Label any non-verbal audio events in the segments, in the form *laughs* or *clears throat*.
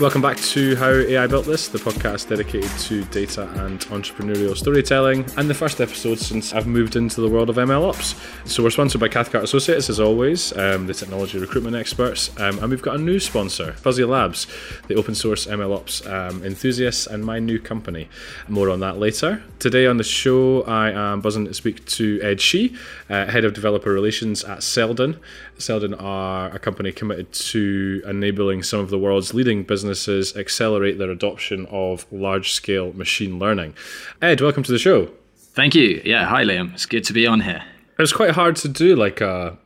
Welcome back to How AI Built This, the podcast dedicated to data and entrepreneurial storytelling, and the first episode since I've moved into the world of ML Ops. So we're sponsored by Cathcart Associates, as always, um, the technology recruitment experts, um, and we've got a new sponsor, Fuzzy Labs, the open source ML Ops um, enthusiasts, and my new company. More on that later. Today on the show, I am buzzing to speak to Ed Shee, uh, head of developer relations at Seldon. Seldon are a company committed to enabling some of the world's leading businesses accelerate their adoption of large scale machine learning. Ed, welcome to the show. Thank you. Yeah, hi Liam. It's good to be on here. It's quite hard to do like a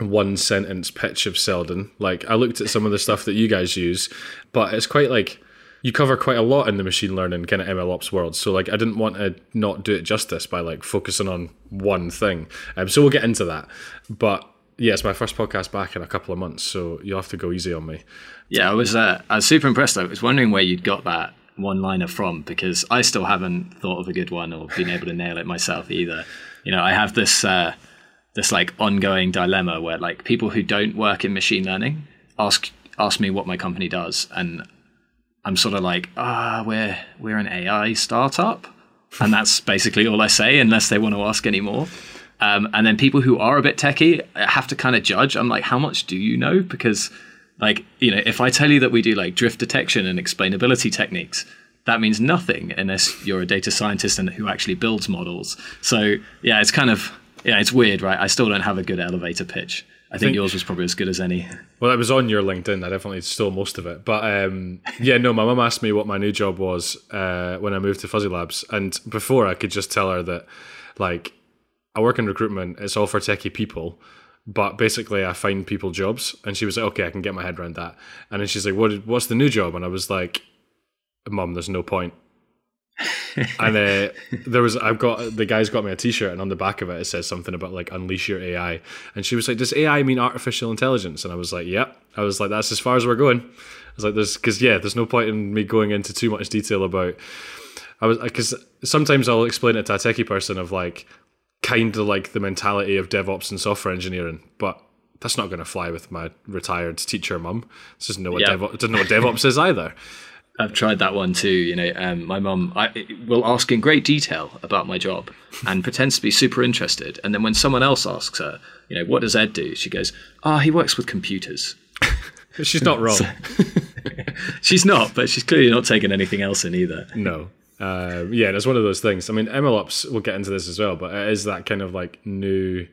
one sentence pitch of Seldon. Like I looked at some of the stuff that you guys use, but it's quite like you cover quite a lot in the machine learning kind of ML ops world. So like I didn't want to not do it justice by like focusing on one thing. Um, so we'll get into that. But yeah, it's my first podcast back in a couple of months, so you'll have to go easy on me. Yeah, I was uh, I was super impressed. I was wondering where you'd got that one liner from because I still haven't thought of a good one or been able to nail it myself either. You know, I have this uh, this like ongoing dilemma where like people who don't work in machine learning ask ask me what my company does, and I'm sort of like, ah, we're we're an AI startup, and that's basically all I say unless they want to ask any more. Um, and then people who are a bit techie have to kind of judge. I'm like, how much do you know? Because, like, you know, if I tell you that we do like drift detection and explainability techniques, that means nothing unless you're a data scientist and who actually builds models. So yeah, it's kind of yeah, it's weird, right? I still don't have a good elevator pitch. I, I think, think, yours was probably as good as any. Well, it was on your LinkedIn. I definitely stole most of it. But um, yeah, no, my mum asked me what my new job was uh, when I moved to Fuzzy Labs, and before I could just tell her that, like, I work in recruitment. It's all for techie people, but basically I find people jobs. And she was like, okay, I can get my head around that. And then she's like, what? What's the new job? And I was like, Mum, there's no point. *laughs* and uh, there was I've got the guy's got me a T-shirt, and on the back of it it says something about like unleash your AI. And she was like, "Does AI mean artificial intelligence?" And I was like, "Yep." I was like, "That's as far as we're going." I was like, "There's because yeah, there's no point in me going into too much detail about." I was because sometimes I'll explain it to a techie person of like, kind of like the mentality of DevOps and software engineering, but that's not going to fly with my retired teacher mum. Doesn't know what, yeah. Doesn't know what DevOps is either. *laughs* I've tried that one too. You know, um, my mum will ask in great detail about my job and pretends to be super interested. And then when someone else asks her, you know, what does Ed do? She goes, "Ah, oh, he works with computers." *laughs* she's not wrong. *laughs* she's not, but she's clearly not taking anything else in either. No. Uh, yeah, it's one of those things. I mean, MLOps, we'll get into this as well, but it is that kind of like new,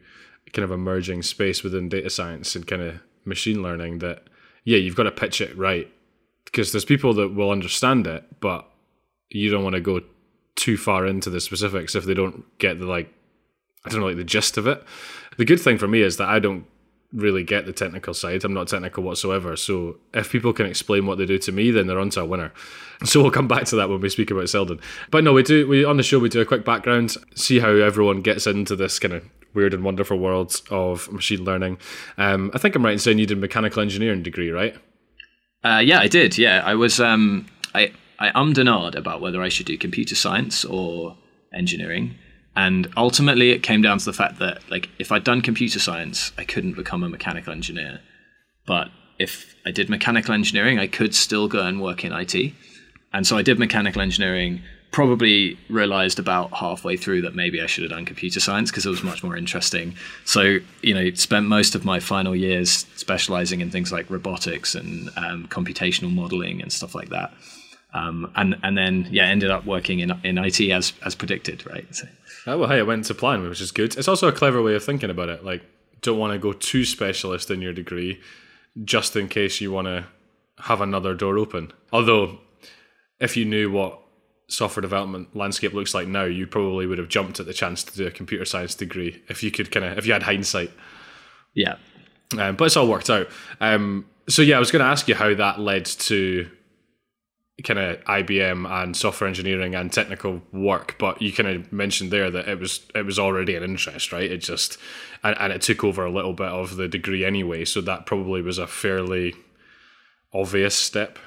kind of emerging space within data science and kind of machine learning that, yeah, you've got to pitch it right because there's people that will understand it, but you don't want to go too far into the specifics if they don't get the like, I don't know, like the gist of it. The good thing for me is that I don't really get the technical side. I'm not technical whatsoever. So if people can explain what they do to me, then they're onto a winner. *laughs* So we'll come back to that when we speak about Seldon. But no, we do we on the show we do a quick background, see how everyone gets into this kind of weird and wonderful world of machine learning. Um, I think I'm right in saying you did a mechanical engineering degree, right? Uh, yeah, I did. Yeah, I was. Um, I I ummed and about whether I should do computer science or engineering. And ultimately, it came down to the fact that, like, if I'd done computer science, I couldn't become a mechanical engineer. But if I did mechanical engineering, I could still go and work in IT. And so I did mechanical engineering, probably realized about halfway through that maybe I should have done computer science because it was much more interesting. So, you know, spent most of my final years specializing in things like robotics and um, computational modeling and stuff like that. Um, and and then yeah, ended up working in in IT as as predicted, right? So. Oh, well, hey, it went to plan, which is good. It's also a clever way of thinking about it. Like, don't want to go too specialist in your degree, just in case you want to have another door open. Although, if you knew what software development landscape looks like now, you probably would have jumped at the chance to do a computer science degree if you could kind of if you had hindsight. Yeah, um, but it's all worked out. Um, so yeah, I was going to ask you how that led to kind of IBM and software engineering and technical work, but you kind of mentioned there that it was it was already an interest, right? It just and, and it took over a little bit of the degree anyway, so that probably was a fairly obvious step.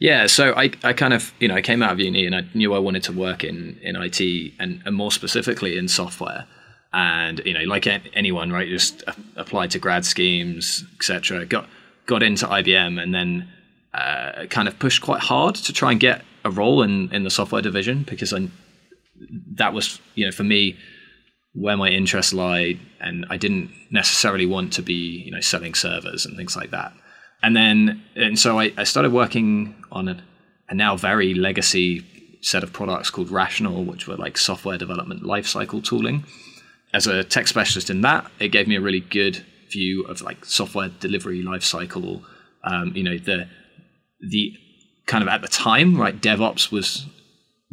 Yeah, so I, I kind of you know I came out of uni and I knew I wanted to work in in IT and, and more specifically in software. And you know, like anyone, right? Just applied to grad schemes, etc. Got got into IBM, and then uh, kind of pushed quite hard to try and get a role in in the software division because I that was you know for me where my interests lie, and I didn't necessarily want to be you know selling servers and things like that. And then and so I, I started working on a, a now very legacy set of products called Rational, which were like software development lifecycle tooling. As a tech specialist in that, it gave me a really good view of like software delivery lifecycle. Um, you know the the kind of at the time, right? DevOps was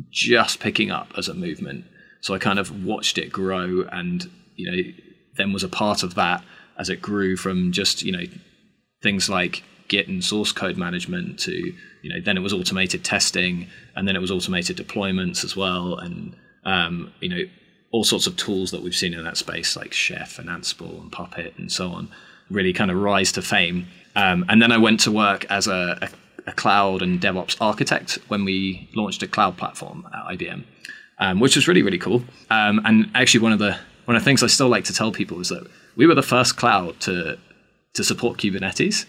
just picking up as a movement. So I kind of watched it grow and, you know, then was a part of that as it grew from just, you know, things like Git and source code management to, you know, then it was automated testing and then it was automated deployments as well. And, um, you know, all sorts of tools that we've seen in that space like Chef and Ansible and Puppet and so on really kind of rise to fame. Um, and then I went to work as a, a a cloud and DevOps architect when we launched a cloud platform at IBM, um, which was really really cool. Um, and actually, one of the one of the things I still like to tell people is that we were the first cloud to to support Kubernetes.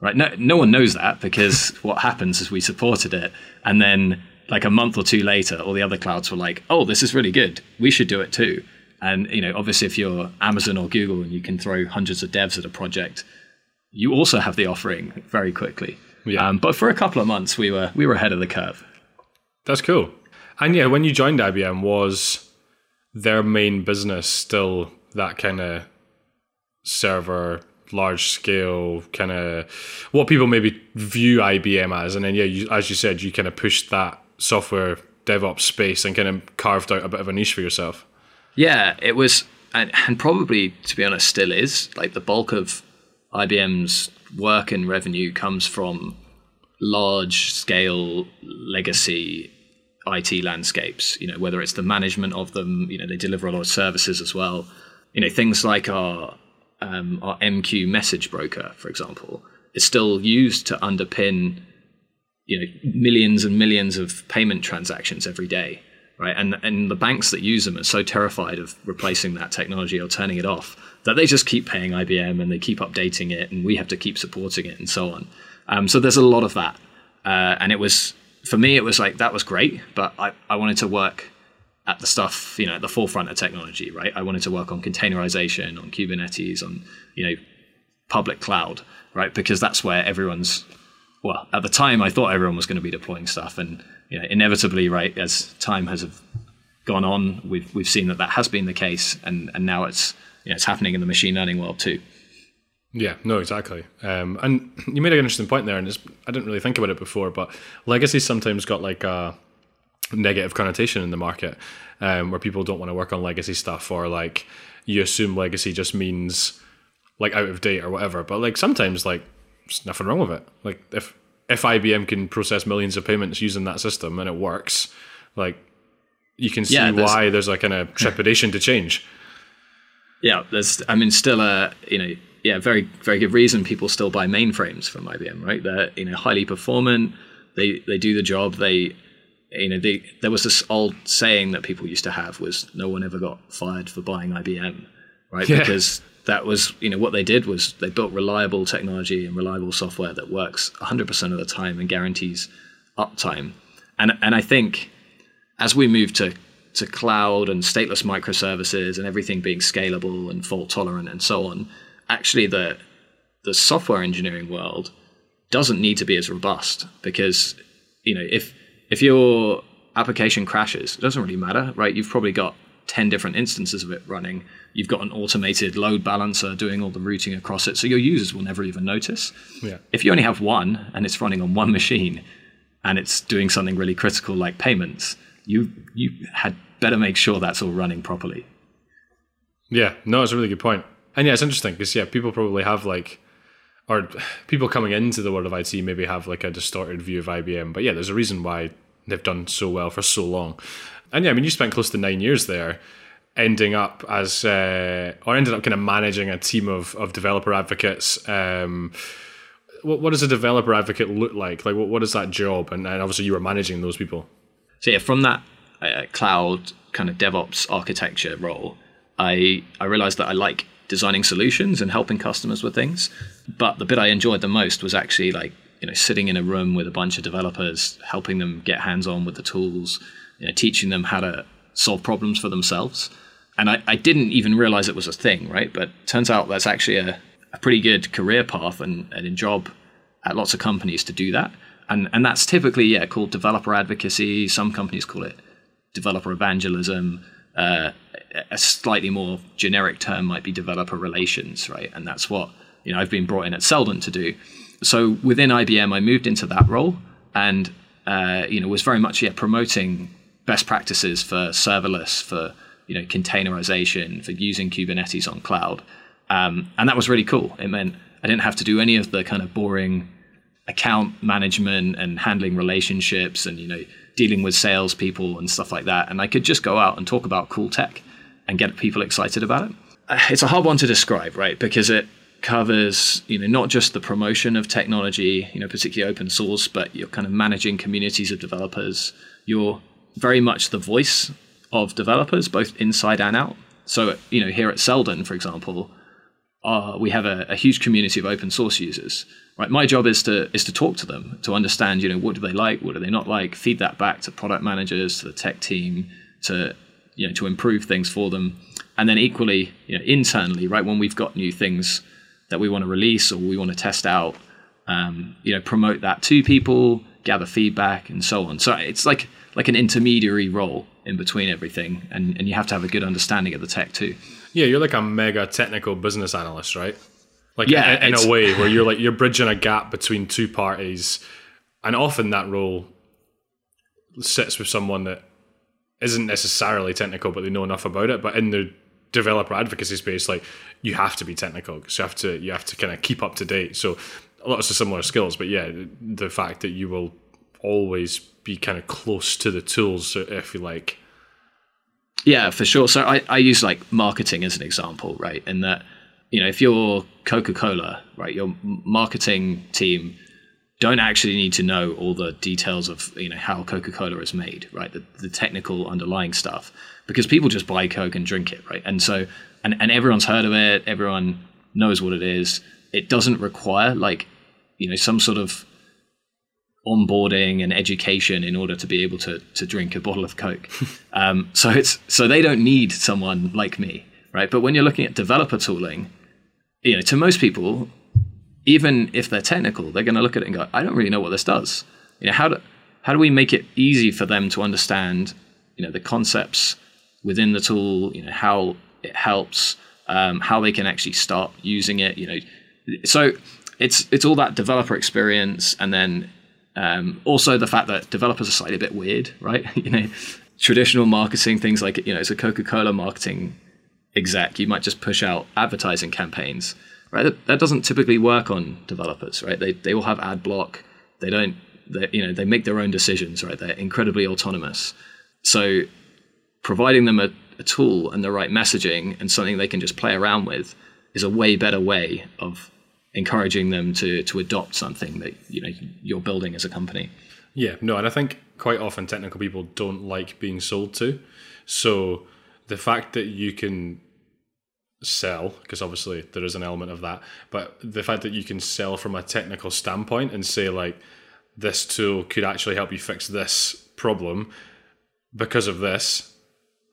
Right? No, no one knows that because *laughs* what happens is we supported it, and then like a month or two later, all the other clouds were like, "Oh, this is really good. We should do it too." And you know, obviously, if you're Amazon or Google and you can throw hundreds of devs at a project, you also have the offering very quickly. Yeah. Um, but for a couple of months, we were we were ahead of the curve. That's cool. And yeah, when you joined IBM, was their main business still that kind of server, large scale kind of what people maybe view IBM as? And then yeah, you, as you said, you kind of pushed that software DevOps space and kind of carved out a bit of a niche for yourself. Yeah, it was, and, and probably to be honest, still is like the bulk of IBM's work and revenue comes from large scale legacy IT landscapes, you know, whether it's the management of them, you know, they deliver a lot of services as well. You know, things like our um, our MQ message broker, for example, is still used to underpin, you know, millions and millions of payment transactions every day, right? And and the banks that use them are so terrified of replacing that technology or turning it off that they just keep paying IBM and they keep updating it, and we have to keep supporting it and so on. Um, so there's a lot of that, uh, and it was for me it was like that was great, but I, I wanted to work at the stuff you know at the forefront of technology, right? I wanted to work on containerization, on Kubernetes, on you know public cloud, right? Because that's where everyone's well at the time I thought everyone was going to be deploying stuff, and you know inevitably, right as time has gone on, we've we've seen that that has been the case, and and now it's you know, it's happening in the machine learning world too. Yeah, no, exactly. Um, and you made an interesting point there, and I didn't really think about it before, but legacy sometimes got like a negative connotation in the market, um, where people don't want to work on legacy stuff, or like you assume legacy just means like out of date or whatever. But like sometimes, like there's nothing wrong with it. Like if if IBM can process millions of payments using that system and it works, like you can see yeah, there's, why there's *laughs* a kind of trepidation to change. Yeah, there's. I mean, still a you know, yeah, very very good reason people still buy mainframes from IBM, right? They're you know highly performant. They they do the job. They you know they there was this old saying that people used to have was no one ever got fired for buying IBM, right? Yeah. Because that was you know what they did was they built reliable technology and reliable software that works 100% of the time and guarantees uptime. And and I think as we move to to cloud and stateless microservices and everything being scalable and fault tolerant and so on, actually the the software engineering world doesn't need to be as robust because you know if if your application crashes, it doesn't really matter, right? You've probably got 10 different instances of it running. You've got an automated load balancer doing all the routing across it, so your users will never even notice. Yeah. If you only have one and it's running on one machine and it's doing something really critical like payments, you you had better make sure that's all running properly. Yeah, no, it's a really good point. And yeah, it's interesting because yeah, people probably have like, or people coming into the world of IT maybe have like a distorted view of IBM. But yeah, there's a reason why they've done so well for so long. And yeah, I mean, you spent close to nine years there, ending up as uh, or ended up kind of managing a team of of developer advocates. Um, what, what does a developer advocate look like? Like, what, what is that job? And, and obviously, you were managing those people. So yeah, from that uh, cloud kind of DevOps architecture role, I I realized that I like designing solutions and helping customers with things. But the bit I enjoyed the most was actually like you know sitting in a room with a bunch of developers, helping them get hands on with the tools, you know, teaching them how to solve problems for themselves. And I, I didn't even realize it was a thing, right? But turns out that's actually a, a pretty good career path and, and a job at lots of companies to do that. And and that's typically yeah called developer advocacy. Some companies call it developer evangelism. Uh, a slightly more generic term might be developer relations, right? And that's what you know I've been brought in at Seldon to do. So within IBM, I moved into that role, and uh, you know was very much yeah promoting best practices for serverless, for you know containerization, for using Kubernetes on cloud, um, and that was really cool. It meant I didn't have to do any of the kind of boring account management and handling relationships and you know dealing with salespeople and stuff like that. And I could just go out and talk about cool tech and get people excited about it. Uh, it's a hard one to describe, right? Because it covers, you know, not just the promotion of technology, you know, particularly open source, but you're kind of managing communities of developers. You're very much the voice of developers, both inside and out. So, you know, here at Seldon, for example, uh, we have a, a, huge community of open source users. Right, my job is to is to talk to them to understand, you know, what do they like, what do they not like, feed that back to product managers, to the tech team, to you know, to improve things for them, and then equally, you know, internally, right, when we've got new things that we want to release or we want to test out, um, you know, promote that to people, gather feedback, and so on. So it's like like an intermediary role in between everything, and and you have to have a good understanding of the tech too. Yeah, you're like a mega technical business analyst, right? Like yeah, in, in a way *laughs* where you're like you're bridging a gap between two parties, and often that role sits with someone that isn't necessarily technical, but they know enough about it. But in the developer advocacy space, like you have to be technical because you have to you have to kind of keep up to date. So lots of similar skills, but yeah, the fact that you will always be kind of close to the tools, if you like. Yeah, for sure. So I, I use like marketing as an example, right? In that, you know, if you're Coca Cola, right, your marketing team don't actually need to know all the details of you know how Coca Cola is made, right? The, the technical underlying stuff, because people just buy Coke and drink it, right? And so, and, and everyone's heard of it, everyone knows what it is. It doesn't require like you know some sort of onboarding and education in order to be able to to drink a bottle of Coke. *laughs* um, so it's so they don't need someone like me, right? But when you're looking at developer tooling, you know, to most people, even if they're technical, they're going to look at it and go, I don't really know what this does. You know, how do, how do we make it easy for them to understand, you know, the concepts within the tool, you know, how it helps, um, how they can actually start using it, you know. So it's it's all that developer experience and then um, also the fact that developers are slightly a bit weird, right? *laughs* you know, traditional marketing things like you know, it's a Coca-Cola marketing exec, you might just push out advertising campaigns right? That, that doesn't typically work on developers, right? They they all have ad block. They don't, they, you know, they make their own decisions, right? They're incredibly autonomous. So providing them a, a tool and the right messaging and something they can just play around with is a way better way of encouraging them to to adopt something that you know you're building as a company. Yeah, no, and I think quite often technical people don't like being sold to. So the fact that you can sell because obviously there is an element of that but the fact that you can sell from a technical standpoint and say like this tool could actually help you fix this problem because of this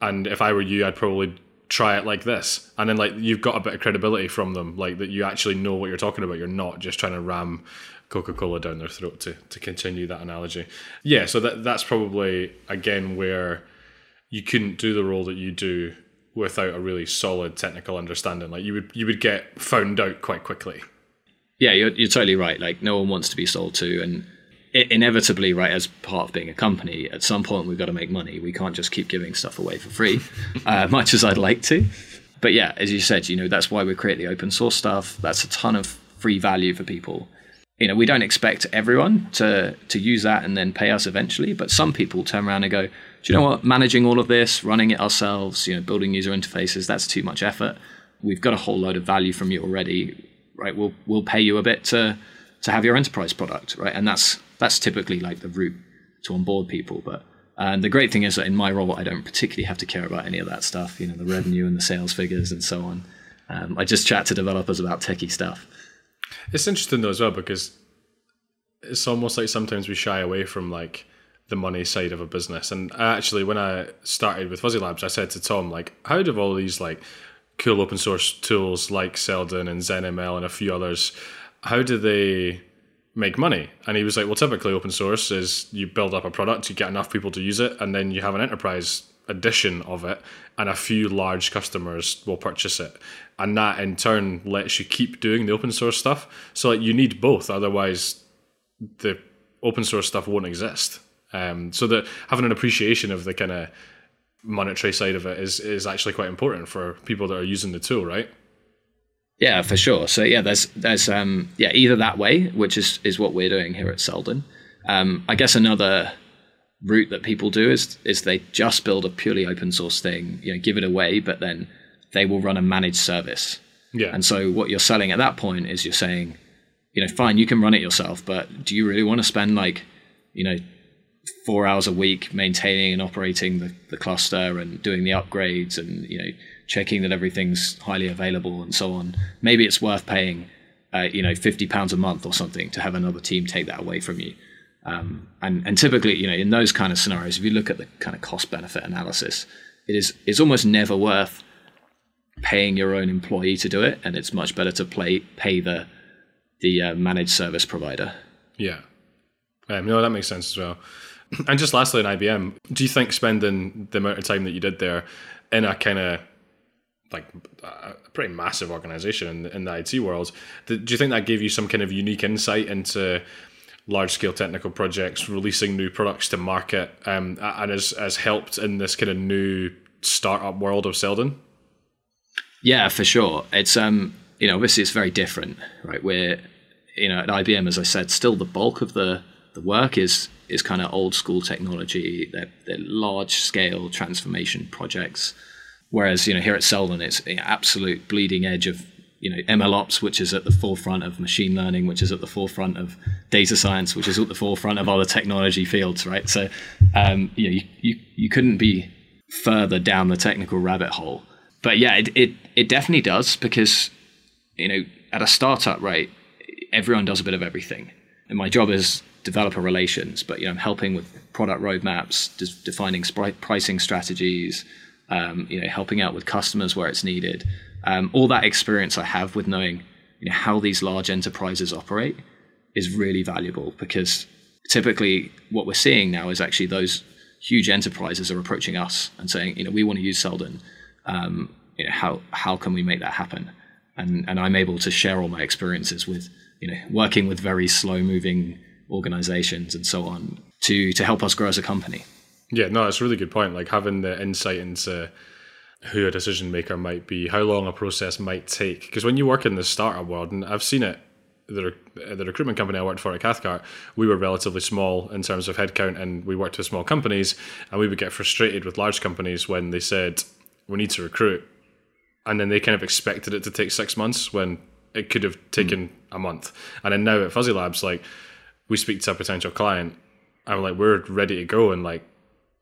and if i were you i'd probably try it like this and then like you've got a bit of credibility from them like that you actually know what you're talking about you're not just trying to ram coca-cola down their throat to to continue that analogy yeah so that that's probably again where you couldn't do the role that you do without a really solid technical understanding. Like you would you would get found out quite quickly. Yeah, you're you're totally right. Like no one wants to be sold to, and inevitably, right, as part of being a company, at some point we've got to make money. We can't just keep giving stuff away for free, *laughs* uh, much as I'd like to. But yeah, as you said, you know that's why we create the open source stuff. That's a ton of free value for people. You know, we don't expect everyone to to use that and then pay us eventually, but some people turn around and go, do you know what? Managing all of this, running it ourselves, you know, building user interfaces, that's too much effort. We've got a whole load of value from you already, right? We'll we'll pay you a bit to to have your enterprise product, right? And that's that's typically like the route to onboard people. But and the great thing is that in my role, I don't particularly have to care about any of that stuff, you know, the revenue and the sales figures and so on. Um, I just chat to developers about techie stuff. It's interesting though as well because it's almost like sometimes we shy away from like the money side of a business. And actually, when I started with Fuzzy Labs, I said to Tom, like, how do all these like cool open source tools like Seldon and ZenML and a few others, how do they make money? And he was like, well, typically open source is you build up a product, you get enough people to use it, and then you have an enterprise edition of it, and a few large customers will purchase it. And that in turn lets you keep doing the open source stuff. So like you need both, otherwise the open source stuff won't exist. Um, so that having an appreciation of the kind of monetary side of it is is actually quite important for people that are using the tool, right? Yeah, for sure. So yeah, there's there's um yeah either that way, which is is what we're doing here at Seldon. Um, I guess another route that people do is is they just build a purely open source thing, you know, give it away, but then they will run a managed service. Yeah. And so what you're selling at that point is you're saying, you know, fine, you can run it yourself, but do you really want to spend like, you know, four hours a week maintaining and operating the, the cluster and doing the upgrades and you know checking that everything's highly available and so on. Maybe it's worth paying, uh, you know, fifty pounds a month or something to have another team take that away from you. Um, and and typically, you know, in those kind of scenarios, if you look at the kind of cost benefit analysis, it is it's almost never worth paying your own employee to do it, and it's much better to play pay the the uh, managed service provider. Yeah, um, no, that makes sense as well. *clears throat* And just lastly, in IBM, do you think spending the amount of time that you did there in a kind of like a pretty massive organization in, in the IT world, do you think that gave you some kind of unique insight into large scale technical projects, releasing new products to market, um, and has, has helped in this kind of new startup world of Seldon? Yeah, for sure. It's um, you know, obviously it's very different, right? We're you know, at IBM, as I said, still the bulk of the the work is is kind of old school technology. They're, they're large scale transformation projects. Whereas you know here at Seldon, it's absolute bleeding edge of you know MLOps, which is at the forefront of machine learning, which is at the forefront of data science, which is at the forefront of other technology fields, right? So um, you know you, you you couldn't be further down the technical rabbit hole. But yeah, it it, it definitely does because you know at a startup, right, everyone does a bit of everything, and my job is developer relations, but you know, I'm helping with product roadmaps, defining pricing strategies, um, you know, helping out with customers where it's needed. Um, all that experience I have with knowing you know, how these large enterprises operate is really valuable because typically what we're seeing now is actually those huge enterprises are approaching us and saying, you know, we want to use Seldon. Um, you know, how how can we make that happen? And and I'm able to share all my experiences with you know working with very slow moving organizations and so on to to help us grow as a company. Yeah, no, that's a really good point. Like having the insight into who a decision maker might be, how long a process might take. Because when you work in the startup world, and I've seen it, the the recruitment company I worked for at Cathcart, we were relatively small in terms of headcount, and we worked with small companies, and we would get frustrated with large companies when they said we need to recruit, and then they kind of expected it to take six months when it could have taken mm. a month. And then now at Fuzzy Labs, like we speak to a potential client and like we're ready to go and like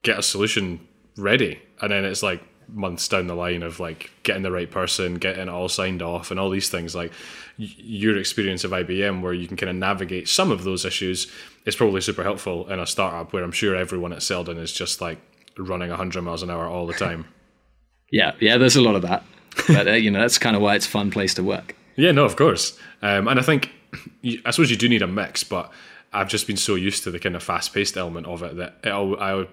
get a solution ready. And then it's like months down the line of like getting the right person getting it all signed off and all these things. Like your experience of IBM where you can kind of navigate some of those issues is probably super helpful in a startup where I'm sure everyone at Seldon is just like running 100 miles an hour all the time. *laughs* Yeah yeah there's a lot of that. But uh, you know that's kind of why it's a fun place to work. Yeah no of course. Um, and I think I suppose you do need a mix but I've just been so used to the kind of fast paced element of it that I,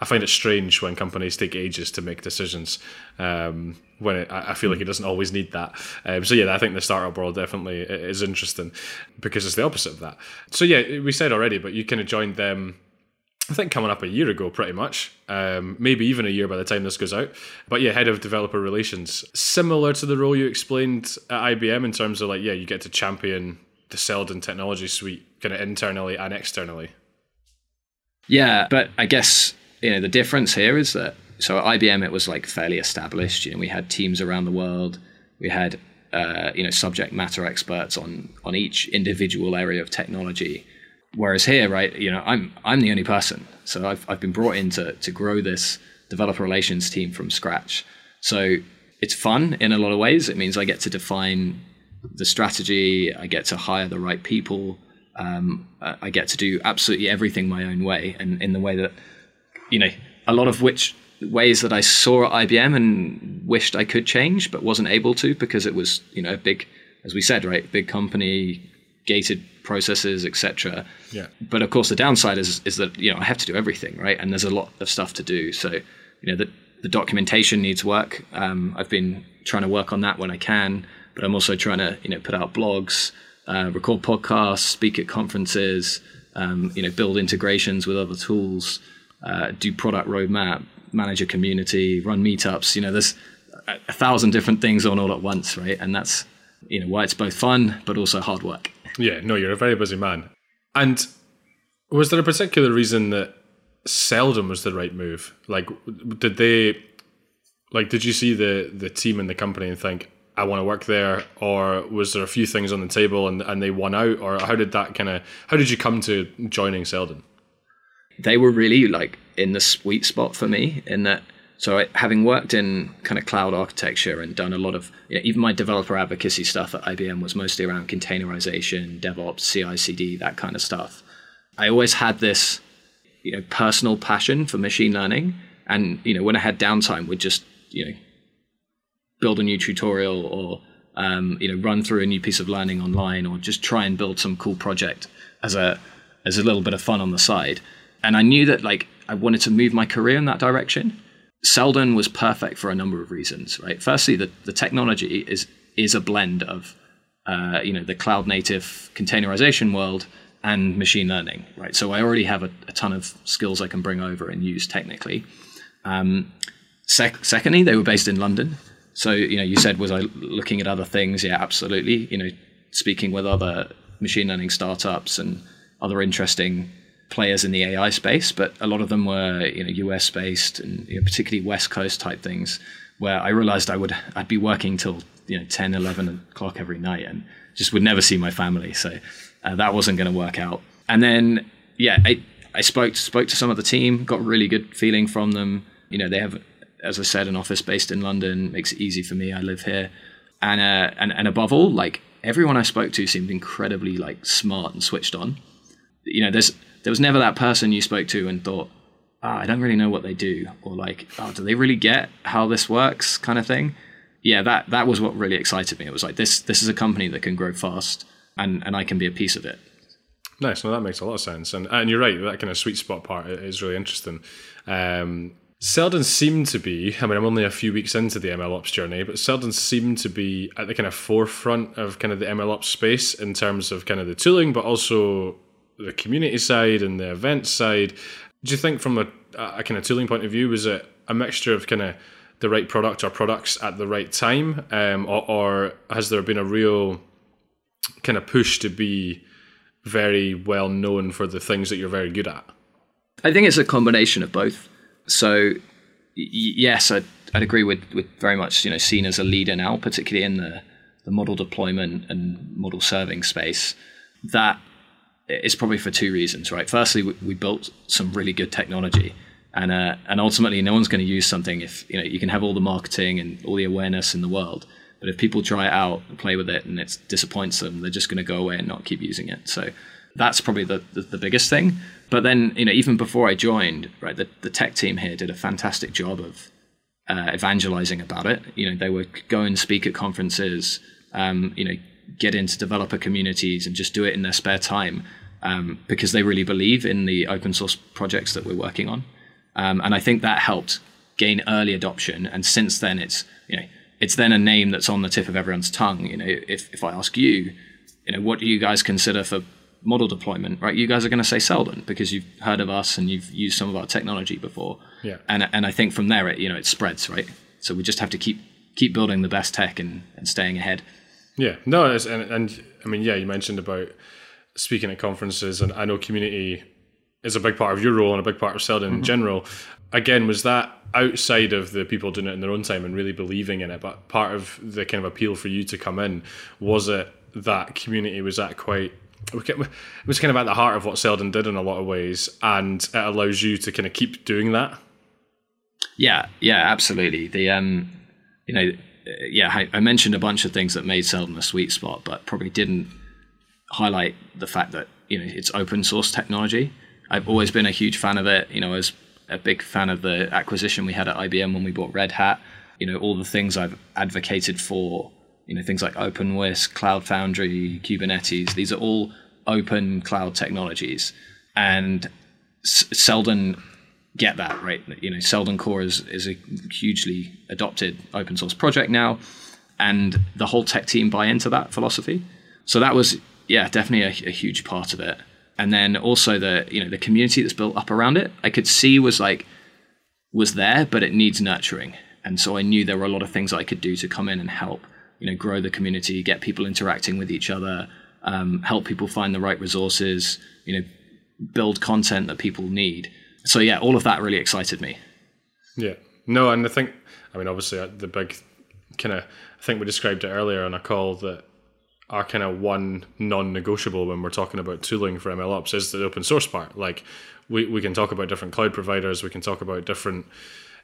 I find it strange when companies take ages to make decisions. Um, when it, I feel like it doesn't always need that. Um, so yeah, I think the startup world definitely is interesting because it's the opposite of that. So yeah, we said already, but you kind of joined them. I think coming up a year ago, pretty much, um, maybe even a year by the time this goes out. But yeah, head of developer relations, similar to the role you explained at IBM in terms of like, yeah, you get to champion the Seldon technology suite kind of internally and externally. Yeah, but I guess you know the difference here is that so at IBM it was like fairly established. You know, we had teams around the world. We had uh, you know subject matter experts on on each individual area of technology. Whereas here, right, you know, I'm I'm the only person, so I've I've been brought in to to grow this developer relations team from scratch. So it's fun in a lot of ways. It means I get to define the strategy. I get to hire the right people. Um, I get to do absolutely everything my own way, and in the way that you know a lot of which ways that I saw at IBM and wished I could change, but wasn't able to because it was you know a big, as we said, right, big company, gated processes, etc. Yeah. But of course, the downside is is that you know I have to do everything, right, and there's a lot of stuff to do. So you know the the documentation needs work. Um, I've been trying to work on that when I can, but I'm also trying to you know put out blogs, uh, record podcasts, speak at conferences, um, you know build integrations with other tools, uh, do product roadmap, manage a community, run meetups. You know, there's a, a thousand different things on all at once, right? And that's you know why it's both fun but also hard work. Yeah, no, you're a very busy man. And was there a particular reason that Seldon was the right move? Like, did they, like, did you see the the team in the company and think, I want to work there, or was there a few things on the table and and they won out, or how did that kind of, how did you come to joining Seldon? They were really like in the sweet spot for me in that. So I, having worked in kind of cloud architecture and done a lot of, you know, even my developer advocacy stuff at IBM was mostly around containerization, DevOps, CI/CD, that kind of stuff. I always had this you know personal passion for machine learning and you know when i had downtime would just you know build a new tutorial or um, you know run through a new piece of learning online or just try and build some cool project as a as a little bit of fun on the side and i knew that like i wanted to move my career in that direction seldon was perfect for a number of reasons right firstly the, the technology is is a blend of uh, you know the cloud native containerization world and machine learning, right? So I already have a, a ton of skills I can bring over and use technically. Um, sec- secondly, they were based in London. So, you know, you said, was I looking at other things? Yeah, absolutely. You know, speaking with other machine learning startups and other interesting players in the AI space, but a lot of them were, you know, US based and you know, particularly West Coast type things where I realized I would, I'd be working till, you know, 10, 11 o'clock every night and just would never see my family. So uh, that wasn't going to work out. And then, yeah, I, I spoke spoke to some of the team, got really good feeling from them. You know, they have, as I said, an office based in London, makes it easy for me. I live here, and uh, and and above all, like everyone I spoke to seemed incredibly like smart and switched on. You know, there's there was never that person you spoke to and thought, ah, I don't really know what they do, or like, oh, do they really get how this works, kind of thing. Yeah, that that was what really excited me. It was like this this is a company that can grow fast and and I can be a piece of it. Nice. No, that makes a lot of sense. And and you're right. That kind of sweet spot part is really interesting. Um, Seldon seemed to be. I mean, I'm only a few weeks into the MLOps journey, but Seldon seemed to be at the kind of forefront of kind of the MLOps space in terms of kind of the tooling, but also the community side and the event side. Do you think, from a, a kind of tooling point of view, was it a mixture of kind of the right product or products at the right time, um, or, or has there been a real kind of push to be very well known for the things that you're very good at? I think it's a combination of both. So, y- yes, I'd, I'd agree with, with very much you know seen as a leader now, particularly in the, the model deployment and model serving space. That is probably for two reasons, right? Firstly, we, we built some really good technology, and uh, and ultimately, no one's going to use something if you know you can have all the marketing and all the awareness in the world, but if people try it out and play with it and it disappoints them, they're just going to go away and not keep using it. So that's probably the, the, the, biggest thing. But then, you know, even before I joined, right, the, the tech team here did a fantastic job of uh, evangelizing about it. You know, they would go and speak at conferences, um, you know, get into developer communities and just do it in their spare time um, because they really believe in the open source projects that we're working on. Um, and I think that helped gain early adoption. And since then, it's, you know, it's then a name that's on the tip of everyone's tongue. You know, if, if I ask you, you know, what do you guys consider for model deployment, right? You guys are going to say Seldon because you've heard of us and you've used some of our technology before. Yeah. And and I think from there, it you know, it spreads, right? So we just have to keep keep building the best tech and, and staying ahead. Yeah. No, and, and I mean, yeah, you mentioned about speaking at conferences, and I know community is a big part of your role and a big part of Seldon mm-hmm. in general. Again, was that outside of the people doing it in their own time and really believing in it, but part of the kind of appeal for you to come in was it that community was that quite it was kind of at the heart of what Seldon did in a lot of ways, and it allows you to kind of keep doing that. Yeah, yeah, absolutely. The um, you know, yeah, I, I mentioned a bunch of things that made Seldon a sweet spot, but probably didn't highlight the fact that you know it's open source technology. I've always been a huge fan of it. You know, as a big fan of the acquisition we had at IBM when we bought Red Hat. You know, all the things I've advocated for. You know, things like OpenWhisk, Cloud Foundry, Kubernetes. These are all open cloud technologies, and Seldon get that right. You know, Seldon Core is is a hugely adopted open source project now, and the whole tech team buy into that philosophy. So that was yeah, definitely a, a huge part of it. And then also the you know the community that's built up around it, I could see was like was there, but it needs nurturing. And so I knew there were a lot of things I could do to come in and help, you know, grow the community, get people interacting with each other, um, help people find the right resources, you know, build content that people need. So yeah, all of that really excited me. Yeah. No, and I think, I mean, obviously uh, the big kind of, I think we described it earlier on a call that our kind of one non-negotiable when we're talking about tooling for MLOps is the open source part. Like we, we can talk about different cloud providers, we can talk about different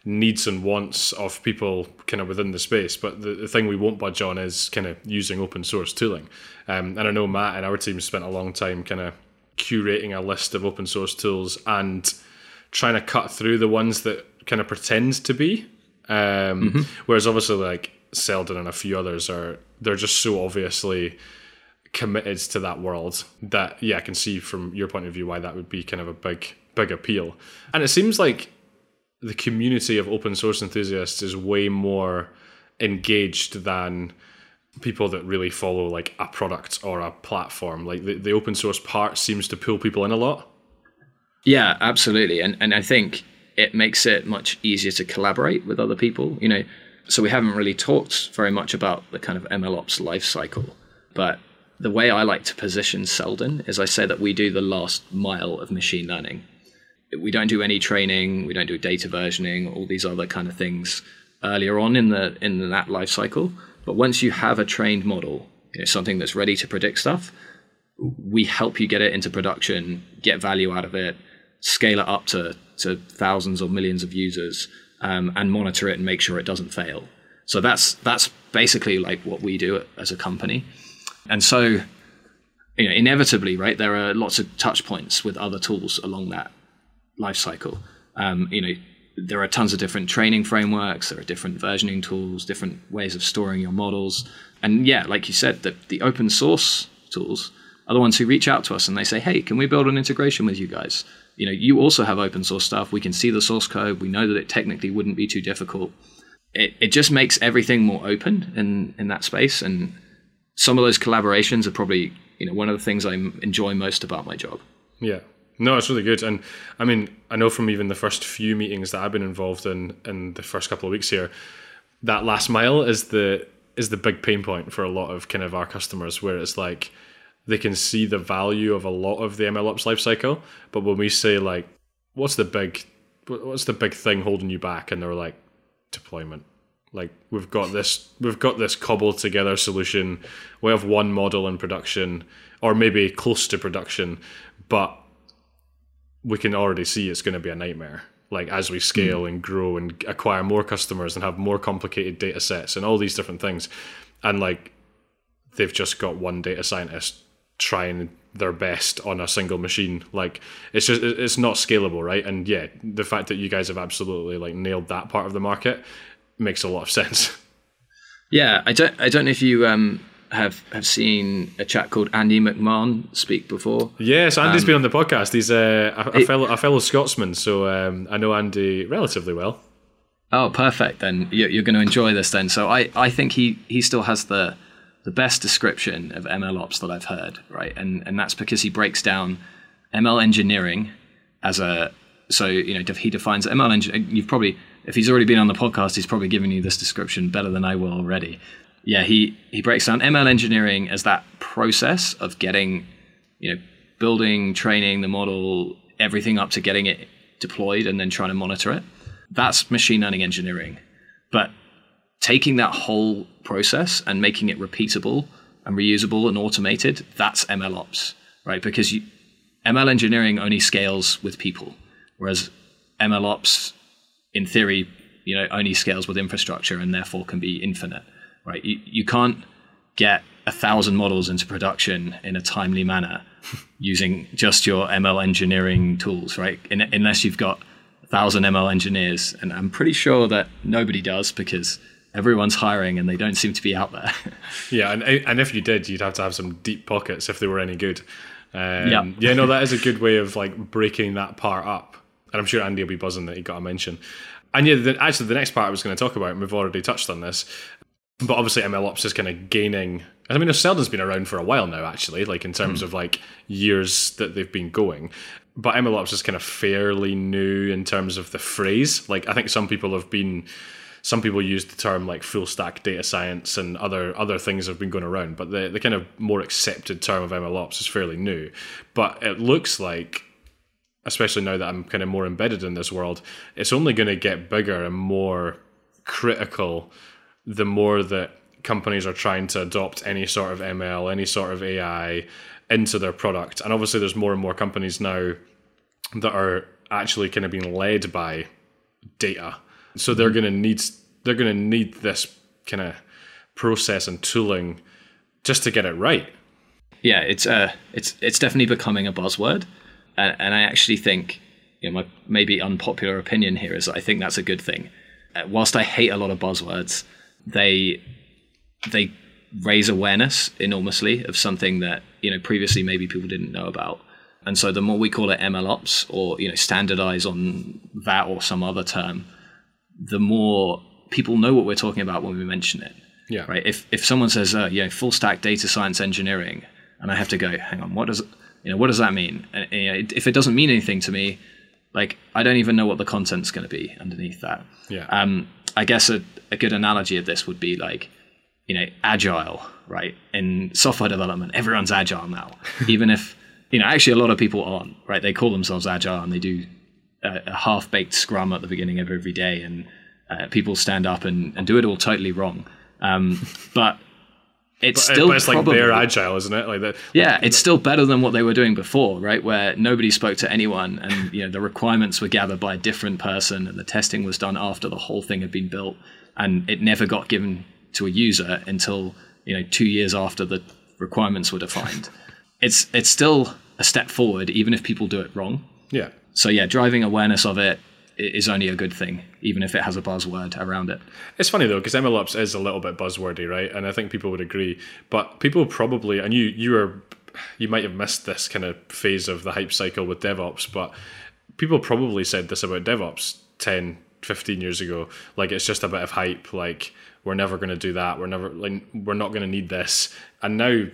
needs and wants of people kind of within the space. But the, the thing we won't budge on is kind of using open source tooling. Um, and I know Matt and our team spent a long time kind of curating a list of open source tools and trying to cut through the ones that kind of pretend to be. Um, mm-hmm. Whereas obviously like Seldon and a few others are they're just so obviously committed to that world that yeah, I can see from your point of view why that would be kind of a big big appeal. And it seems like the community of open source enthusiasts is way more engaged than people that really follow like a product or a platform. Like the, the open source part seems to pull people in a lot. Yeah, absolutely. And and I think it makes it much easier to collaborate with other people. You know, so we haven't really talked very much about the kind of MLOps life cycle. But the way I like to position Seldon is I say that we do the last mile of machine learning. We don't do any training, we don't do data versioning, all these other kind of things earlier on in the in that life cycle. But once you have a trained model, you know, something that's ready to predict stuff, we help you get it into production, get value out of it, scale it up to, to thousands or millions of users, um, and monitor it and make sure it doesn't fail. So that's that's basically like what we do as a company. And so, you know, inevitably, right, there are lots of touch points with other tools along that life cycle. Um, you know, there are tons of different training frameworks, there are different versioning tools, different ways of storing your models. And yeah, like you said, the, the open source tools are the ones who reach out to us and they say, hey, can we build an integration with you guys? You know, you also have open source stuff. We can see the source code. We know that it technically wouldn't be too difficult. It, it just makes everything more open in, in that space. And some of those collaborations are probably, you know, one of the things I enjoy most about my job. Yeah. No, it's really good. And I mean, I know from even the first few meetings that I've been involved in in the first couple of weeks here, that last mile is the is the big pain point for a lot of kind of our customers where it's like they can see the value of a lot of the ML MLOps lifecycle. But when we say like, what's the big what's the big thing holding you back? And they're like, deployment. Like we've got this we've got this cobbled together solution. We have one model in production, or maybe close to production, but we can already see it's going to be a nightmare. Like as we scale mm. and grow and acquire more customers and have more complicated data sets and all these different things, and like they've just got one data scientist trying their best on a single machine. Like it's just it's not scalable, right? And yeah, the fact that you guys have absolutely like nailed that part of the market makes a lot of *laughs* sense. Yeah, I don't I don't know if you um have have seen a chap called Andy McMahon speak before. Yes, Andy's um, been on the podcast. He's a, a, a fellow a fellow Scotsman, so um, I know Andy relatively well. Oh, perfect. Then you're, you're going to enjoy this. Then, so I, I think he he still has the the best description of ML ops that I've heard, right? And and that's because he breaks down ML engineering as a so you know he defines ML engineering. You've probably if he's already been on the podcast, he's probably given you this description better than I will already yeah, he he breaks down ML engineering as that process of getting, you know, building, training the model, everything up to getting it deployed and then trying to monitor it. That's machine learning engineering. But taking that whole process and making it repeatable and reusable and automated, that's ML ops, right? Because you, ML engineering only scales with people, whereas ML ops, in theory, you know, only scales with infrastructure and therefore can be infinite right? You, you can't get a thousand models into production in a timely manner *laughs* using just your ML engineering tools, right? In, unless you've got a thousand ML engineers, and I'm pretty sure that nobody does because everyone's hiring and they don't seem to be out there. *laughs* yeah, and and if you did, you'd have to have some deep pockets if they were any good. Um, yeah, yeah, no, that is a *laughs* good way of like breaking that part up, and I'm sure Andy will be buzzing that he got a mention. And yeah, the, actually, the next part I was going to talk about, and we've already touched on this, but obviously MLOps is kind of gaining. I mean, Seldon's been around for a while now, actually, like in terms mm. of like years that they've been going. But MLOps is kind of fairly new in terms of the phrase. Like, I think some people have been some people use the term like full stack data science and other other things have been going around, but the, the kind of more accepted term of MLOps is fairly new. But it looks like, especially now that I'm kind of more embedded in this world, it's only going to get bigger and more critical the more that companies are trying to adopt any sort of ML, any sort of AI into their product. And obviously, there's more and more companies now that are actually kind of being led by data so they're going to need they're going to need this kind of process and tooling just to get it right. Yeah, it's uh, it's it's definitely becoming a buzzword, and, and I actually think you know my maybe unpopular opinion here is I think that's a good thing. Uh, whilst I hate a lot of buzzwords, they they raise awareness enormously of something that you know previously maybe people didn't know about. And so the more we call it MLOps or you know standardize on that or some other term, the more people know what we're talking about when we mention it. Yeah. Right. If if someone says, uh, you know, full stack data science engineering, and I have to go, hang on, what does you know, what does that mean? And, you know, if it doesn't mean anything to me, like I don't even know what the content's going to be underneath that. Yeah. Um, I guess a, a good analogy of this would be like, you know, agile, right? In software development, everyone's agile now, *laughs* even if you know, actually a lot of people aren't, right? They call themselves agile and they do a, a half baked scrum at the beginning of every day, and uh, people stand up and, and do it all totally wrong. Um, *laughs* but it's but, uh, still but it's probably, like bare agile, isn't it? Like that. Yeah, it's still better than what they were doing before, right? Where nobody spoke to anyone, and you know the requirements were gathered by a different person, and the testing was done after the whole thing had been built, and it never got given to a user until you know two years after the requirements were defined. *laughs* it's it's still a step forward, even if people do it wrong. Yeah so yeah, driving awareness of it is only a good thing, even if it has a buzzword around it. It's funny though, because MLOps is a little bit buzzwordy, right? And I think people would agree. But people probably, and you, you are, you might have missed this kind of phase of the hype cycle with DevOps, but people probably said this about DevOps 10, 15 years ago. Like it's just a bit of hype. Like we're never going to do that. We're never like we're not going to need this. And now,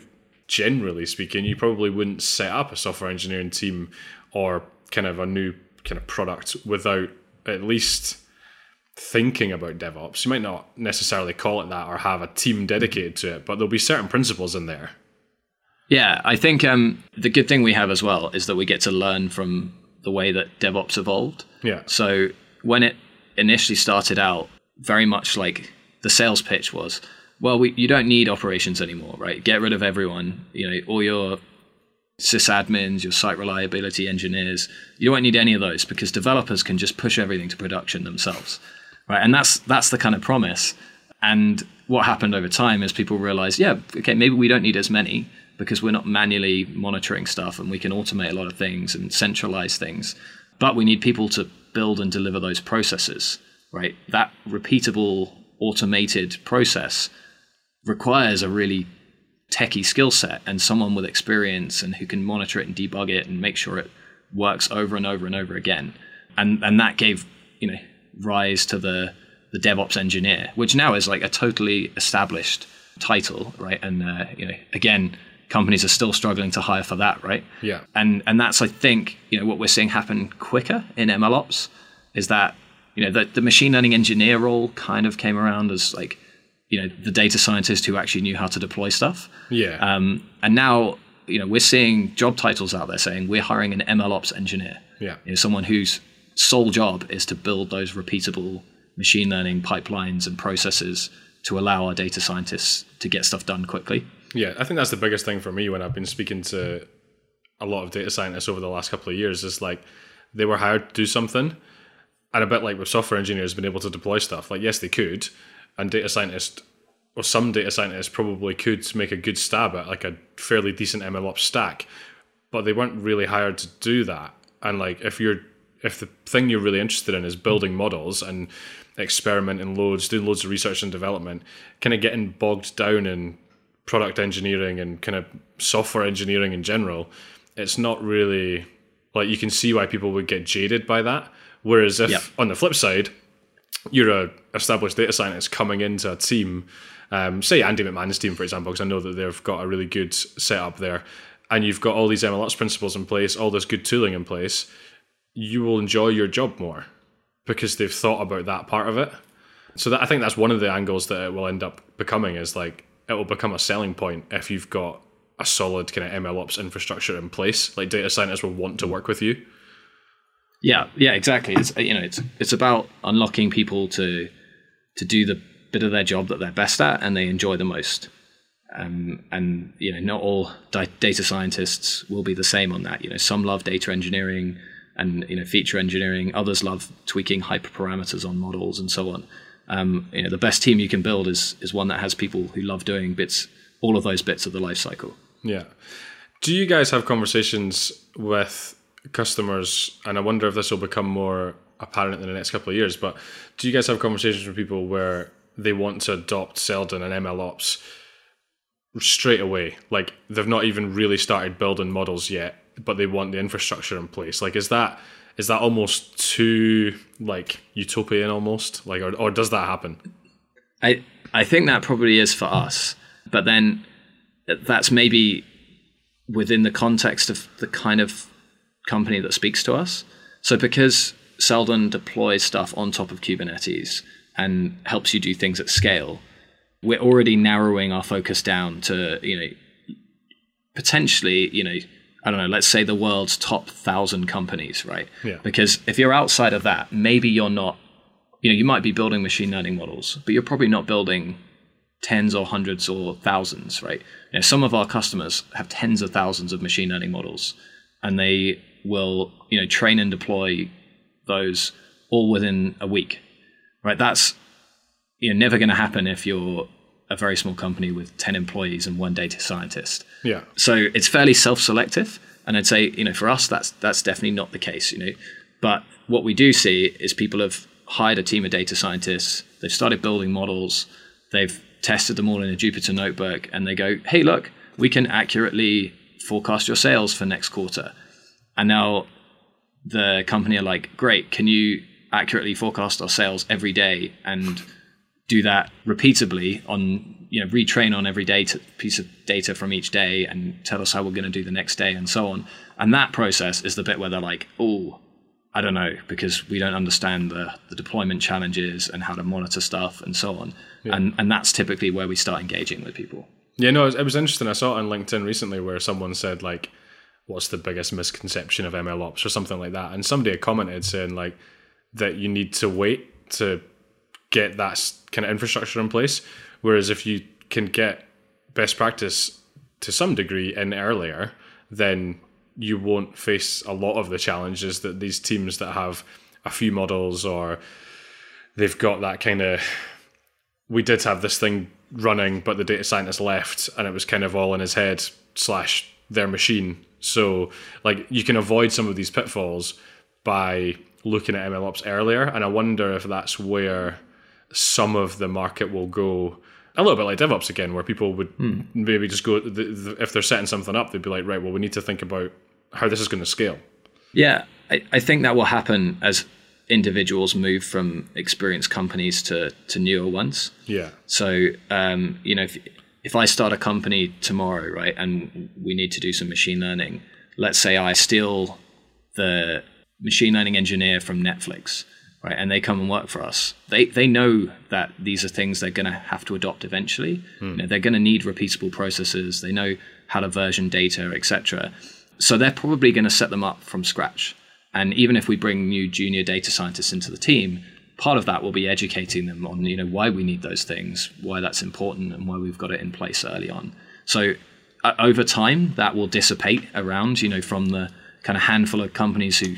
generally speaking, you probably wouldn't set up a software engineering team or kind of a new kind of product without at least thinking about DevOps. You might not necessarily call it that or have a team dedicated to it, but there'll be certain principles in there. Yeah, I think um, the good thing we have as well is that we get to learn from the way that DevOps evolved. Yeah. So when it initially started out, very much like the sales pitch was, well, we, you don't need operations anymore, right? Get rid of everyone. You know, all your sysadmins, your site reliability engineers. You won't need any of those because developers can just push everything to production themselves, right? And that's that's the kind of promise. And what happened over time is people realized, yeah, okay, maybe we don't need as many because we're not manually monitoring stuff and we can automate a lot of things and centralize things. But we need people to build and deliver those processes, right? That repeatable automated process requires a really techie skill set and someone with experience and who can monitor it and debug it and make sure it works over and over and over again. And and that gave you know rise to the the DevOps engineer, which now is like a totally established title, right? And uh, you know, again, companies are still struggling to hire for that, right? Yeah. And and that's I think you know what we're seeing happen quicker in MLOps is that you know the, the machine learning engineer role kind of came around as like you know the data scientist who actually knew how to deploy stuff. Yeah. Um, and now you know we're seeing job titles out there saying we're hiring an MLOps engineer. Yeah. You know, someone whose sole job is to build those repeatable machine learning pipelines and processes to allow our data scientists to get stuff done quickly. Yeah, I think that's the biggest thing for me when I've been speaking to a lot of data scientists over the last couple of years is like they were hired to do something and a bit like with software engineers being able to deploy stuff like yes they could and data scientists or some data scientists probably could make a good stab at like a fairly decent MLOps stack, but they weren't really hired to do that. And like if you're if the thing you're really interested in is building models and experimenting loads, doing loads of research and development, kind of getting bogged down in product engineering and kind of software engineering in general, it's not really like you can see why people would get jaded by that. Whereas if Yep. on the flip side, you're a established data scientist coming into a team, um, say Andy McMahon's team, for example, because I know that they've got a really good setup there, and you've got all these MLOps principles in place, all this good tooling in place, you will enjoy your job more because they've thought about that part of it. So that I think that's one of the angles that it will end up becoming is like it will become a selling point if you've got a solid kind of MLOps infrastructure in place. Like data scientists will want to work with you. Yeah, yeah, exactly. It's you know, it's it's about unlocking people to to do the bit of their job that they're best at and they enjoy the most. Um, and you know, not all di- data scientists will be the same on that. You know, some love data engineering and you know feature engineering. Others love tweaking hyperparameters on models and so on. Um, you know, the best team you can build is is one that has people who love doing bits, all of those bits of the life cycle. Yeah. Do you guys have conversations with customers? And I wonder if this will become more apparent in the next couple of years. But do you guys have conversations with people where they want to adopt Seldon and MLOps straight away? Like they've not even really started building models yet, but they want the infrastructure in place. Like is that is that almost too like utopian almost? Like or, or does that happen? I I think that probably is for us, but then that's maybe within the context of the kind of company that speaks to us. So because Seldon deploys stuff on top of Kubernetes and helps you do things at scale, we're already narrowing our focus down to you know potentially you know I don't know, let's say the world's top thousand companies, right? Yeah. Because if you're outside of that, maybe you're not, you know, you might be building machine learning models, but you're probably not building tens or hundreds or thousands, right? You know, some of our customers have tens of thousands of machine learning models, and they will, you know, train and deploy those all within a week, right? That's you know never going to happen if you're a very small company with 10 employees and one data scientist. Yeah. So it's fairly self-selective, and I'd say you know for us that's that's definitely not the case. You know, but what we do see is people have hired a team of data scientists. They've started building models. They've tested them all in a Jupyter notebook, and they go, "Hey, look, we can accurately forecast your sales for next quarter." And now the company are like, "Great, can you accurately forecast our sales every day and do that repeatably on you know retrain on every data piece of data from each day and tell us how we're going to do the next day and so on. And that process is the bit where they're like oh i don't know because we don't understand the, the deployment challenges and how to monitor stuff and so on. And and that's typically where we start engaging with people. Yeah, no, it was, it was interesting. I saw it on LinkedIn recently where someone said like, "What's the biggest misconception of ML ops or something like that, and somebody had commented saying like that you need to wait to get that kind of infrastructure in place, whereas if you can get best practice to some degree in earlier, then you won't face a lot of the challenges that these teams that have a few models or they've got that kind of we did have this thing running, but the data scientist left, and it was kind of all in his head slash their machine. So like you can avoid some of these pitfalls by looking at MLOps earlier, and I wonder if that's where some of the market will go. A little bit like DevOps again, where people would maybe just go the, the, if they're setting something up, they'd be like, right, well, we need to think about how this is going to scale. Yeah, I, I think that will happen as individuals move from experienced companies to, to newer ones. Yeah, So, um, you know, if, if I start a company tomorrow, right, and we need to do some machine learning, let's say I steal the machine learning engineer from Netflix, right, and they come and work for us. They, they know that these are things they're going to have to adopt eventually. Hmm. You know, they're going to need repeatable processes. They know how to version data, etc. So they're probably going to set them up from scratch. And even if we bring new junior data scientists into the team, part of that will be educating them on you know why we need those things, why that's important, and why we've got it in place early on. So uh, over time, that will dissipate around you know from the kind of handful of companies who,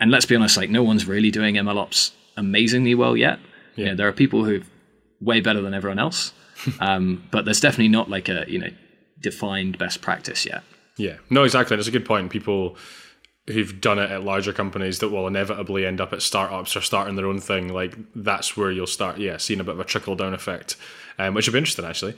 and let's be honest, like no one's really doing MLOps amazingly well yet. You know, there are people who've way better than everyone else. *laughs* um, but there's definitely not like a you know defined best practice yet. Yeah, no, exactly. That's a good point. People who've done it at larger companies that will inevitably end up at startups or starting their own thing, like that's where you'll start, yeah, seeing a bit of a trickle down effect, um, which would be interesting actually.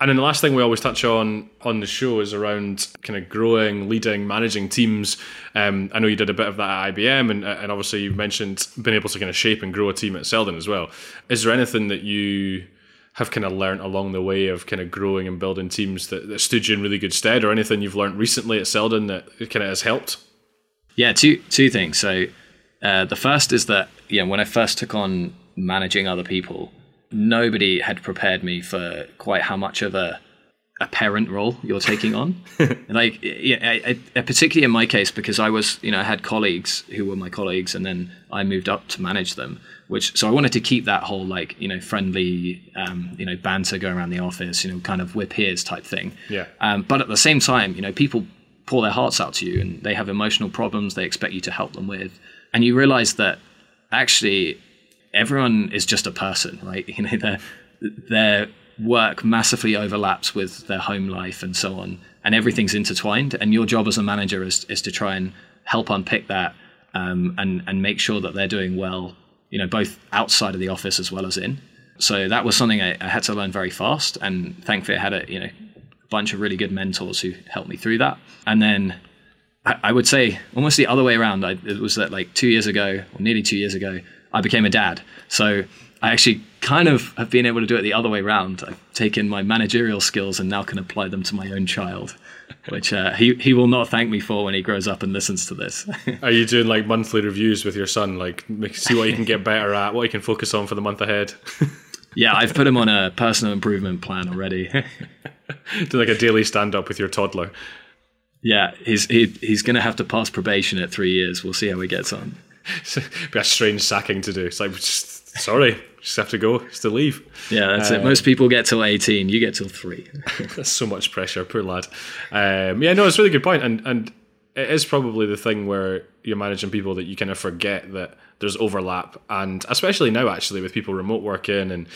And then the last thing we always touch on on the show is around kind of growing, leading, managing teams. Um, I know you did a bit of that at IBM, and, and obviously you mentioned being able to kind of shape and grow a team at Seldon as well. Is there anything that you have kind of learned along the way of kind of growing and building teams that, that stood you in really good stead, or anything you've learned recently at Seldon that kind of has helped? Yeah, two two things. So uh, the first is that you know when I first took on managing other people, nobody had prepared me for quite how much of a a parent role you're taking on. *laughs* like, yeah, I, I, particularly in my case, because I was, you know, I had colleagues who were my colleagues, and then I moved up to manage them. Which, so I wanted to keep that whole like, you know, friendly, um, you know, banter going around the office, you know, kind of we're peers type thing. Yeah. Um, but at the same time, you know, people pour their hearts out to you, and they have emotional problems they expect you to help them with, and you realize that actually everyone is just a person, right? *laughs* You know, their their work massively overlaps with their home life and so on, and everything's intertwined. And your job as a manager is is to try and help unpick that um, and and make sure that they're doing well. You know, both outside of the office as well as in. So that was something I, I had to learn very fast, and thankfully I had a you know bunch of really good mentors who helped me through that. And then I, I would say almost the other way around. I, it was that like two years ago, or nearly two years ago, I became a dad. So I actually kind of have been able to do it the other way around. I've taken my managerial skills and now can apply them to my own child, *laughs* which uh, he he will not thank me for when he grows up and listens to this. *laughs* Are you doing like monthly reviews with your son, like see what you can get better at, what you can focus on for the month ahead? *laughs* yeah, I've put him on a personal improvement plan already. *laughs* Do like a daily stand up with your toddler. Yeah, he's he, he's going to have to pass probation at three years. We'll see how he gets on. *laughs* be a strange sacking to do. It's like, just, sorry, just have to go, just to leave. Yeah, that's uh, it. Most people get till 18. You get till three. *laughs* that's so much pressure. Poor lad. Um, yeah, no, it's a really good. And, and it is probably the thing where you're managing people that you kind of forget that there's overlap. And especially now, actually, with people remote working and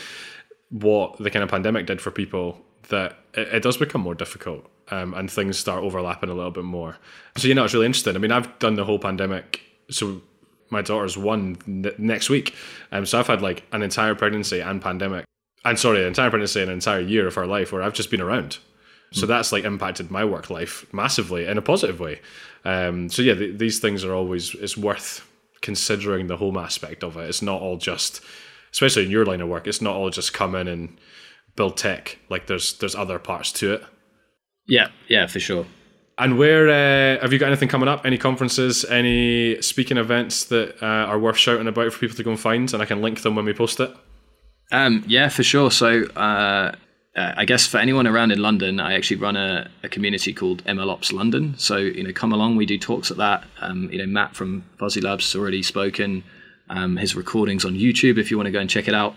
what the kind of pandemic did for people, that it, it does become more difficult. Um, and things start overlapping a little bit more. So you know, it's really interesting. I mean, I've done the whole pandemic. So my daughter's one n- next week. Um, so I've had like an entire pregnancy and pandemic, and sorry, an entire pregnancy and an entire year of her life where I've just been around. So that's like impacted my work life massively in a positive way. Um, so yeah, th- these things are always it's worth considering the home aspect of it. It's not all just, especially in your line of work, it's not all just come in and build tech. Like there's there's other parts to it. Yeah, yeah, for sure. And where uh, have you got anything coming up? Any conferences, any speaking events that uh, are worth shouting about for people to go and find? And I can link them when we post it. Um, yeah, for sure. So uh, uh I guess for anyone around in London, I actually run a, a, community called MLOps London. So you know, come along. We do talks at that. Um, you know, Matt from Fuzzy Labs has already spoken. Um, his recordings on YouTube if you want to go and check it out.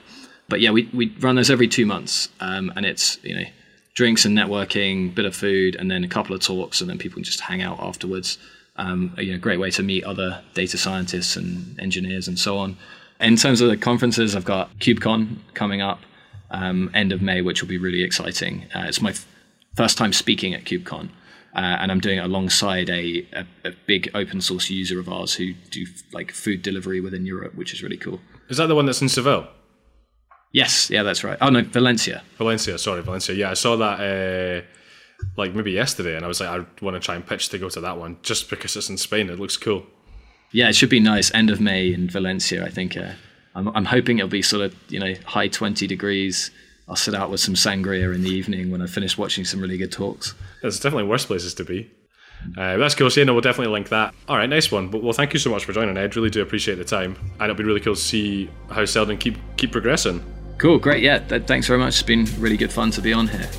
But yeah, we, we run those every two months, um, and it's you know drinks and networking, bit of food, and then a couple of talks, and then people can just hang out afterwards. Um, you know, great way to meet other data scientists and engineers and so on. In terms of the conferences, I've got KubeCon coming up um, end of May, which will be really exciting. Uh, it's my f- first time speaking at KubeCon. Uh, and I'm doing it alongside a, a, a, big open source user of ours who do like food delivery within Europe, which is really cool. Is that the one that's in Seville? Yes, yeah, that's right. Oh no, Valencia. Valencia, sorry, Valencia. Yeah, I saw that uh, like maybe yesterday, and I was like, I want to try and pitch to go to that one just because it's in Spain. It looks cool. Yeah, it should be nice. End of May in Valencia, I think. Uh, I'm, I'm hoping it'll be sort of you know high twenty degrees. I'll sit out with some sangria in the evening when I finish watching some really good talks. There's definitely worse places to be. Uh, that's cool. So, yeah, no, we'll definitely link that. All right, nice one. Well, thank you so much for joining, Ed. Really do appreciate the time. And it'll be really cool to see how Seldon keep keep progressing. Cool, great. Yeah, th- thanks very much. It's been really good fun to be on here.